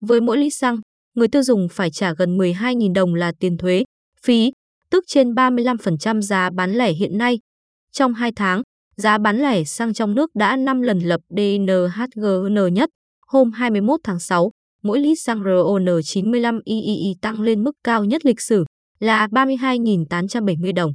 Với mỗi lít xăng, người tiêu dùng phải trả gần 12.000 đồng là tiền thuế, phí, tức trên 35% giá bán lẻ hiện nay. Trong 2 tháng, giá bán lẻ xăng trong nước đã 5 lần lập DNHGN nhất. Hôm 21 tháng 6, mỗi lít xăng RON95 III tăng lên mức cao nhất lịch sử là 32.870 đồng.